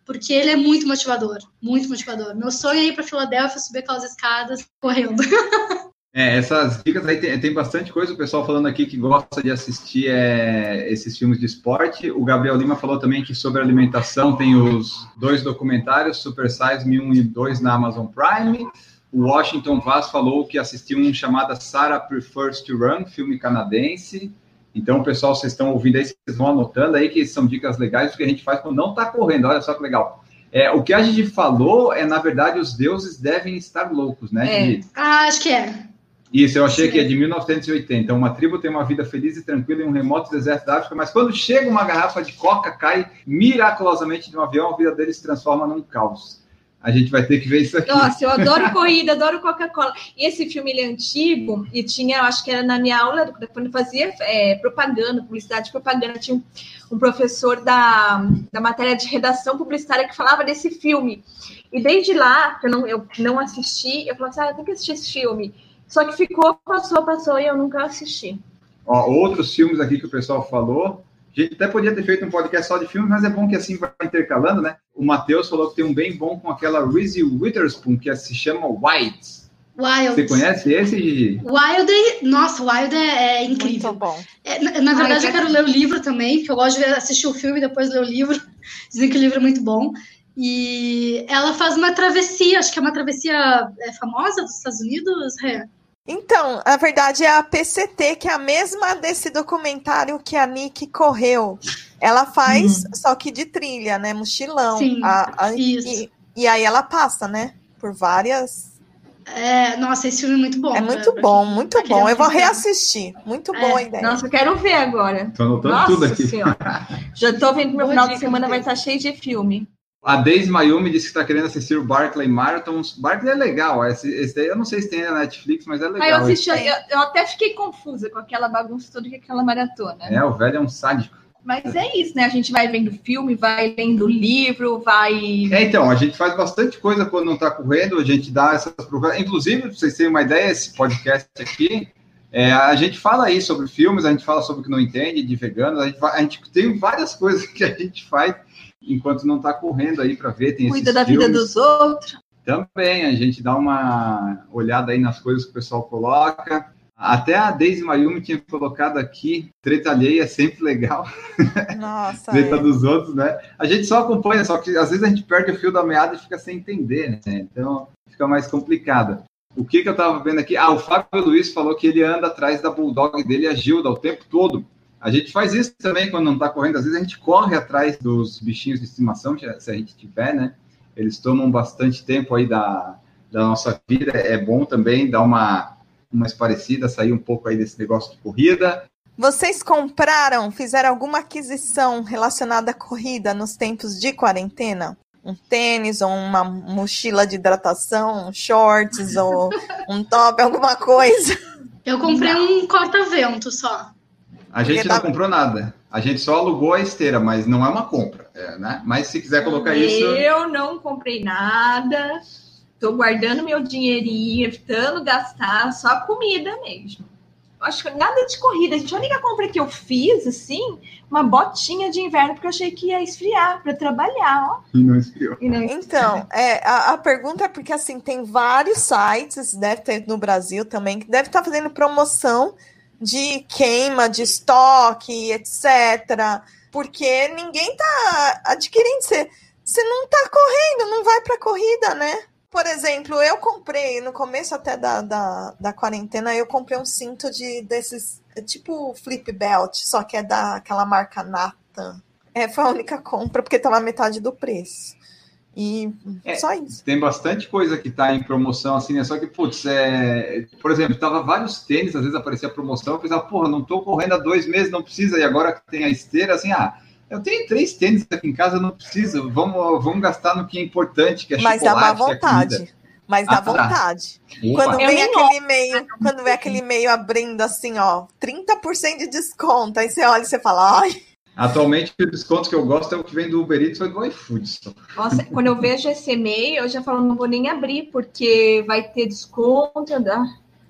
porque ele é muito motivador, muito motivador. Meu sonho é ir para Filadélfia, subir aquelas escadas correndo. É, essas dicas aí tem, tem bastante coisa. O pessoal falando aqui que gosta de assistir é, esses filmes de esporte. O Gabriel Lima falou também que sobre alimentação tem os dois documentários, Super Size Me 1 e 2 na Amazon Prime. O Washington Vaz falou que assistiu um chamado Sarah Prefers to Run, filme canadense. Então, pessoal, vocês estão ouvindo aí, vocês vão anotando aí que são dicas legais que a gente faz quando não está correndo. Olha só que legal. É, o que a gente falou é, na verdade, os deuses devem estar loucos, né? É. Ah, acho que é. Isso, eu achei Sim. que é de 1980. Uma tribo tem uma vida feliz e tranquila em um remoto deserto da África, mas quando chega uma garrafa de coca, cai miraculosamente de um avião, a vida deles se transforma num caos. A gente vai ter que ver isso aqui. Nossa, eu adoro corrida, adoro Coca-Cola. E esse filme ele é antigo e tinha, eu acho que era na minha aula, quando fazia é, propaganda, publicidade e propaganda, tinha um, um professor da, da matéria de redação publicitária que falava desse filme. E desde lá, que eu não, eu não assisti, eu falei assim, ah, eu tenho que assistir esse filme. Só que ficou, passou, passou e eu nunca assisti. Ó, outros filmes aqui que o pessoal falou. A gente até podia ter feito um podcast só de filmes, mas é bom que assim vai intercalando, né? O Matheus falou que tem um bem bom com aquela Reese Witherspoon, que se chama White. Wild. Você conhece esse, Gigi? Wild é... Nossa, Wild é, é incrível. Muito bom. É, na, na verdade, Ai, eu quero ler o livro também, porque eu gosto de assistir o filme e depois ler o livro. Dizem que o livro é muito bom. E ela faz uma travessia, acho que é uma travessia é, famosa dos Estados Unidos, Rê? Então, na verdade, é a PCT, que é a mesma desse documentário que a Nick correu. Ela faz, só que de trilha, né? Mochilão. Sim, A- a- isso. E, e aí ela passa, né? Por várias. É, nossa, esse filme é muito bom. é pra- muito pra bom, muito quem bom. Eu vou reassistir. Muito boa a É, ideia. Nossa, eu quero ver agora. Tô anotando Nossa tudo aqui. Senhora. Já tô vendo que meu final de semana vai estar cheio de filme. A Daisy Mayumi disse que está querendo assistir o Barclay Marathon. Barclay é legal. Esse, esse daí eu não sei se tem na Netflix, mas é legal. Aí eu assisti, eu, eu até fiquei confusa com aquela bagunça toda que aquela maratona. É, o velho é um sádico. Mas é isso, né? A gente vai vendo filme, vai lendo livro, vai. É, então, a gente faz bastante coisa quando não está correndo, a gente dá essas procuradas. Inclusive, pra vocês terem uma ideia, esse podcast aqui, é, a gente fala aí sobre filmes, a gente fala sobre o que não entende, de veganos, a gente, a gente tem várias coisas que a gente faz enquanto não está correndo aí para ver. Tem Cuida esses da vida filmes. dos outros. Também, a gente dá uma olhada aí nas coisas que o pessoal coloca. Até a Daisy Mayumi tinha colocado aqui, treta alheia é sempre legal, Nossa. treta é. dos outros, né? A gente só acompanha, só que às vezes a gente perde o fio da meada e fica sem entender, né? Então fica mais complicado. O que, que eu tava vendo aqui? Ah, o Fábio Luiz falou que ele anda atrás da Bulldog dele, a Gilda, o tempo todo. A gente faz isso também quando não tá correndo. Às vezes a gente corre atrás dos bichinhos de estimação, se a gente tiver, né? Eles tomam bastante tempo aí da, da nossa vida. É bom também dar uma, uma esparecida, sair um pouco aí desse negócio de corrida. Vocês compraram, fizeram alguma aquisição relacionada à corrida nos tempos de quarentena? Um tênis, ou uma mochila de hidratação, um shorts, ou um top, alguma coisa? Eu comprei um corta-vento só. A gente não dá- comprou nada. A gente só alugou a esteira, mas não é uma compra, é, né? Mas se quiser colocar isso, Eu não comprei nada. Tô guardando meu dinheirinho, evitando gastar, só comida mesmo. Eu Acho que nada de corrida. Gente, a única compra que eu fiz, assim, uma botinha de inverno, porque eu achei que ia esfriar para trabalhar, ó. e não esfriou. E não- Então, é, a, a pergunta é porque assim, tem vários sites, deve ter no Brasil também, que deve estar fazendo promoção de queima de estoque, etc. Porque ninguém tá adquirindo. Você, você não tá correndo, não vai pra corrida, né? Por exemplo, eu comprei, no começo até da, da, da quarentena, eu comprei um cinto de desses, é tipo flip belt, só que é daquela marca Nata. É, foi a única compra, porque tava metade do preço. E É. só isso. Tem bastante coisa que tá em promoção, assim, né? Só que, putz, é... por exemplo, tava vários tênis, às vezes aparecia promoção, eu pensava, porra, não tô correndo há dois meses, não precisa, e agora que tem a esteira, assim, ah, eu tenho três tênis aqui em casa, não precisa, vamos, vamos gastar no que é importante, que é Mas dá má que é vontade. Mas dá Ah, tá. vontade. Opa, Quando vem aquele e-mail, quando vem aquele e-mail abrindo assim, ó, 30% de desconto. Aí você olha e você fala, ai, Atualmente, o desconto que eu gosto é o que vem do Uber Eats ou do iFood. Nossa, quando eu vejo esse e-mail, eu já falo, não vou nem abrir, porque vai ter desconto. Dá.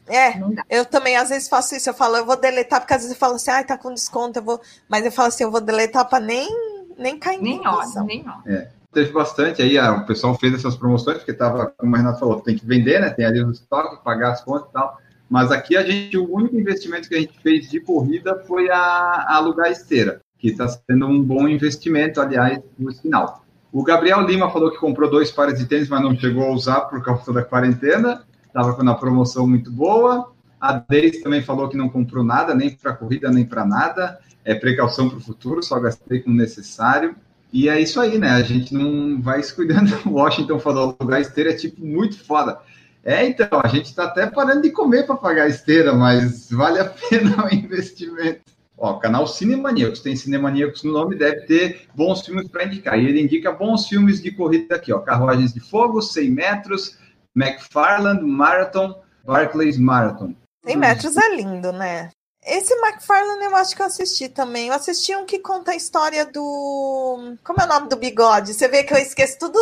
é. Eu também às vezes faço isso, eu falo, eu vou deletar, porque às vezes eu falo assim, ai, tá com desconto, eu vou. Mas eu falo assim, eu vou deletar pra nem, nem cair em Nem olha, nem olha. Teve bastante aí, ah, o pessoal fez essas promoções, porque tava, como o Renato falou, tem que vender, né? Tem ali o estoque, pagar as contas e tal. Mas aqui a gente, o único investimento que a gente fez de corrida foi a, a alugar a esteira, que está sendo um bom investimento, aliás, no final. O Gabriel Lima falou que comprou dois pares de tênis, mas não chegou a usar por causa da quarentena. Estava com uma promoção muito boa. A Deise também falou que não comprou nada, nem para corrida, nem para nada. É precaução para o futuro, só gastei com o necessário. E é isso aí, né? A gente não vai se cuidando. O Washington falou, alugar a esteira é tipo muito foda. É, então, a gente está até parando de comer para pagar esteira, mas vale a pena o investimento. Ó, canal Cinemaníacos, tem Cinemaníacos no nome, deve ter bons filmes para indicar. E ele indica bons filmes de corrida aqui, ó. Carruagens de Fogo, 100 metros, McFarland Marathon, Barclays Marathon. 100 metros é lindo, né? Esse McFarlane eu acho que eu assisti também. Eu assisti um que conta a história do. Como é o nome do bigode? Você vê que eu esqueço todos.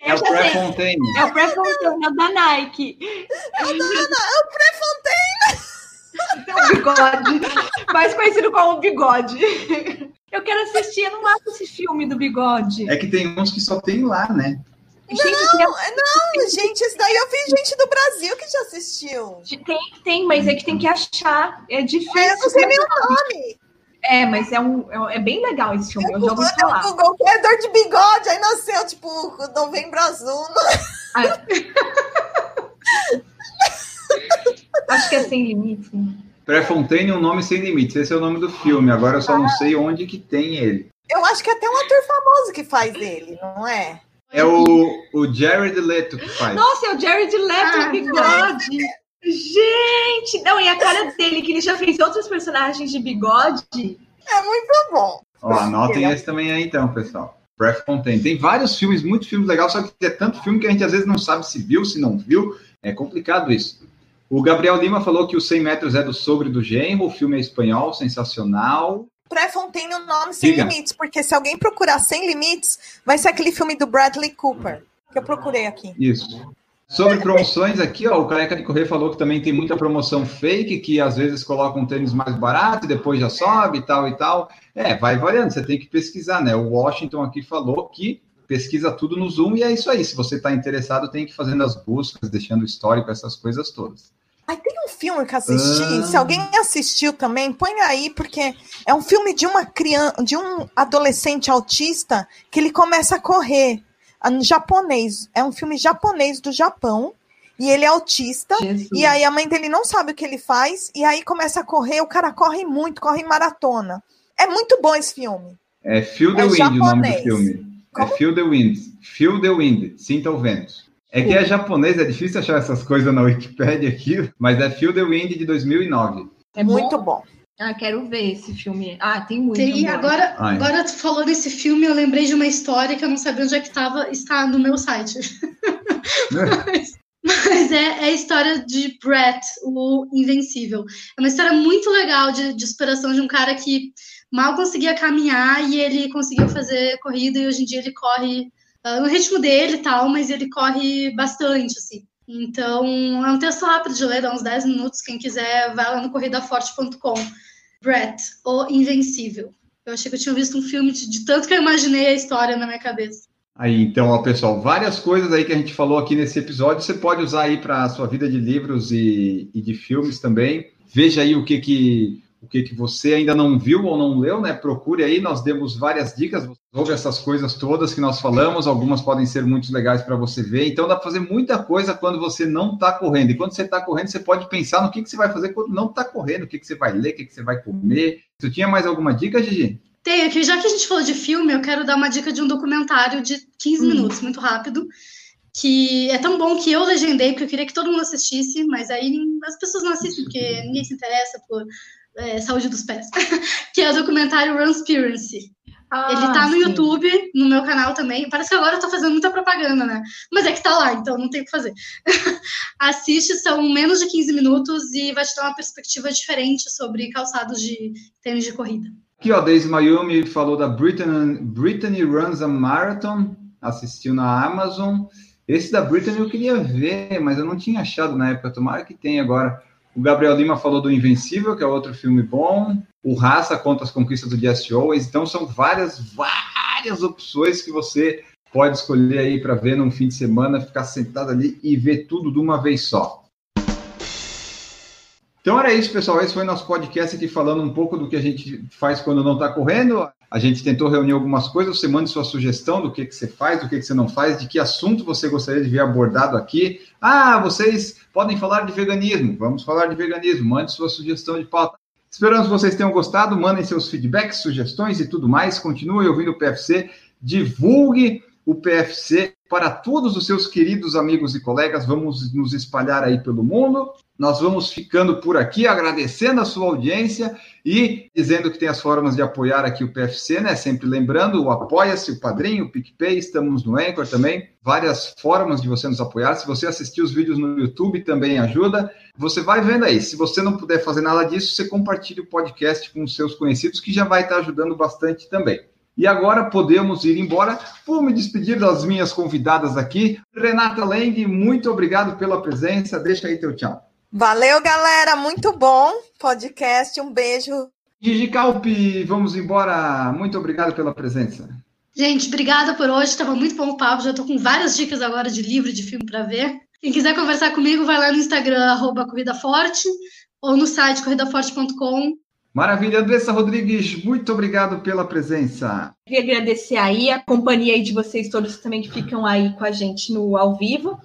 É o Prefontaine. É o pré-fontaine da Nike. É o Prefontaine! É o bigode. Mais conhecido como bigode. Eu quero assistir, eu não acho esse filme do bigode. É que tem uns que só tem lá, né? Gente, Não, não, gente, esse daí eu vi gente do Brasil que já assistiu. tem, tem, mas é que tem que achar. É difícil. Mas eu não sei nem o nome. É, mas é, um, é, um- é bem legal esse filme. Eu já ouvi falar. eu Google criador de bigode, aí nasceu, tipo, novembro azul. Acho que é sem limite. Prefontaine, um nome sem limites. Esse é o nome do filme. Agora eu só não sei onde que tem ele. Eu acho que é até um ator famoso que faz ele, não é? É o, o Jared Leto que faz. Nossa, é o Jared Leto, Ah, o bigode. Gente, não, e a cara dele, que ele já fez outros personagens de bigode. É muito bom. Ó, anotem esse também aí então, pessoal. Prefontaine. Tem vários filmes, muitos filmes legais, só que é tanto filme que a gente às vezes não sabe se viu, se não viu. É complicado isso. O Gabriel Lima falou que o 100 metros é do Sobre do Genro, o filme é espanhol, sensacional. Pré-Fontaine o nome sem Diga. limites, porque se alguém procurar sem limites, vai ser aquele filme do Bradley Cooper, que eu procurei aqui. Isso. Sobre promoções aqui, ó, o Careca de Correr falou que também tem muita promoção fake, que às vezes colocam um tênis mais barato e depois já sobe e tal e tal. É, vai variando, você tem que pesquisar, né? O Washington aqui falou que pesquisa tudo no Zoom e é isso aí. Se você está interessado, tem que ir fazendo as buscas, deixando o histórico, essas coisas todas. Ai, tem um filme que assisti. Ah. Se alguém assistiu também, põe aí, porque é um filme de uma criança, de um adolescente autista que ele começa a correr. Japonês. É um filme japonês do Japão. E ele é autista. Jesus. E aí a mãe dele não sabe o que ele faz. E aí começa a correr. O cara corre muito, corre em maratona. É muito bom esse filme. É Feel the é Wind japonês. o nome do filme. É Como? É Feel the Wind. Feel the Wind. Sinta o vento. É que é japonês, é difícil achar essas coisas na Wikipedia aqui, mas é Feel the Wind de 2009. É muito bom. Ah, quero ver esse filme. Ah, tem muito. Tem, agora, agora tu falou desse filme, eu lembrei de uma história que eu não sabia onde é que estava, está no meu site. mas, mas é, é, a história de Brett, o Invencível. É uma história muito legal de, de superação de um cara que mal conseguia caminhar e ele conseguiu fazer corrida e hoje em dia ele corre no ritmo dele e tal, mas ele corre bastante, assim. Então, é um texto rápido de ler, dá uns 10 minutos. Quem quiser, vai lá no corridaforte.com. Brett, o Invencível. Eu achei que eu tinha visto um filme de, de, tanto que eu imaginei a história na minha cabeça. Aí, então, ó, pessoal, várias coisas aí que a gente falou aqui nesse episódio, você pode usar aí para a sua vida de livros e, e de filmes também. Veja aí o que que o que, que você ainda não viu ou não leu, né? Procure aí, nós demos várias dicas sobre essas coisas todas que nós falamos, algumas podem ser muito legais para você ver. Então dá para fazer muita coisa quando você não está correndo. E quando você está correndo, você pode pensar no que, que você vai fazer quando não está correndo, o que, que você vai ler, o que, que você vai comer. Tu tinha mais alguma dica, Gigi? Tenho aqui, já que a gente falou de filme, eu quero dar uma dica de um documentário de 15 hum. minutos, muito rápido que é tão bom que eu legendei, porque eu queria que todo mundo assistisse, mas aí as pessoas não assistem, porque ninguém se interessa por é, saúde dos pés, que é o documentário Runspiracy. Ah, ele tá no sim. YouTube, no meu canal também. Parece que agora eu tô fazendo muita propaganda, né? Mas é que tá lá, então não tem o que fazer. Assiste, são menos de 15 minutos e vai te dar uma perspectiva diferente sobre calçados de tênis de corrida. Aqui, ó, Daisy Mayumi falou da Brittany, Brittany Runs a Marathon, assistiu na Amazon. Esse da Brittany eu queria ver, mas eu não tinha achado na época. Tomara que tenha agora. O Gabriel Lima falou do Invencível, que é outro filme bom. O Raça contra as conquistas do Jesse Owens. Então são várias, várias opções que você pode escolher aí para ver num fim de semana, ficar sentado ali e ver tudo de uma vez só. Então era isso, pessoal. Esse foi nosso podcast aqui falando um pouco do que a gente faz quando não está correndo. A gente tentou reunir algumas coisas. Você manda sua sugestão do que, que você faz, do que, que você não faz, de que assunto você gostaria de ver abordado aqui. Ah, vocês podem falar de veganismo. Vamos falar de veganismo. Mande sua sugestão de pauta. Esperamos que vocês tenham gostado. Mandem seus feedbacks, sugestões e tudo mais. Continue ouvindo o PFC. Divulgue o PFC para todos os seus queridos amigos e colegas. Vamos nos espalhar aí pelo mundo. Nós vamos ficando por aqui, agradecendo a sua audiência e dizendo que tem as formas de apoiar aqui o PFC, né? Sempre lembrando, o Apoia-se, o Padrinho, o PicPay, estamos no Anchor também. Várias formas de você nos apoiar. Se você assistir os vídeos no YouTube, também ajuda. Você vai vendo aí. Se você não puder fazer nada disso, você compartilha o podcast com os seus conhecidos, que já vai estar ajudando bastante também. E agora podemos ir embora. Vou me despedir das minhas convidadas aqui. Renata Leng, muito obrigado pela presença. Deixa aí teu tchau. Valeu, galera. Muito bom podcast. Um beijo. Gigi Calpi, vamos embora. Muito obrigado pela presença. Gente, obrigada por hoje. Estava muito bom o papo. Já estou com várias dicas agora de livro e de filme para ver. Quem quiser conversar comigo, vai lá no Instagram, arroba Corrida Forte, ou no site corridaforte.com Maravilha, Andressa Rodrigues, muito obrigado pela presença. Queria agradecer aí a companhia aí de vocês todos também que ficam aí com a gente no ao vivo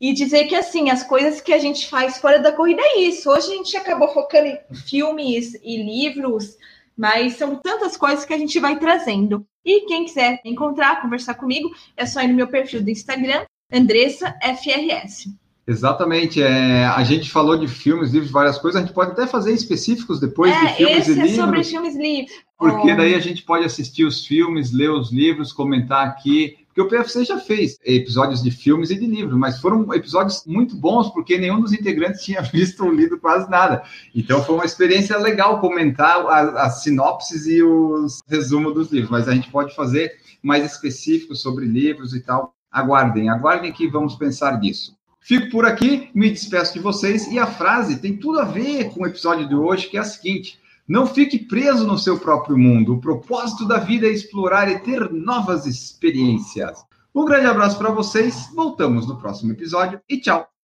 e dizer que assim as coisas que a gente faz fora da corrida é isso. Hoje a gente acabou focando em filmes e livros, mas são tantas coisas que a gente vai trazendo. E quem quiser encontrar, conversar comigo, é só ir no meu perfil do Instagram, Andressa FRS. Exatamente. É, a gente falou de filmes, livros, várias coisas. A gente pode até fazer específicos depois é, de filmes esse e é livros. sobre filmes livros. Porque oh. daí a gente pode assistir os filmes, ler os livros, comentar aqui. Porque o PFC já fez episódios de filmes e de livros, mas foram episódios muito bons, porque nenhum dos integrantes tinha visto ou lido quase nada. Então foi uma experiência legal comentar as sinopses e os resumos dos livros. Mas a gente pode fazer mais específicos sobre livros e tal. Aguardem, aguardem que vamos pensar nisso. Fico por aqui, me despeço de vocês e a frase tem tudo a ver com o episódio de hoje, que é a seguinte: não fique preso no seu próprio mundo. O propósito da vida é explorar e ter novas experiências. Um grande abraço para vocês, voltamos no próximo episódio e tchau!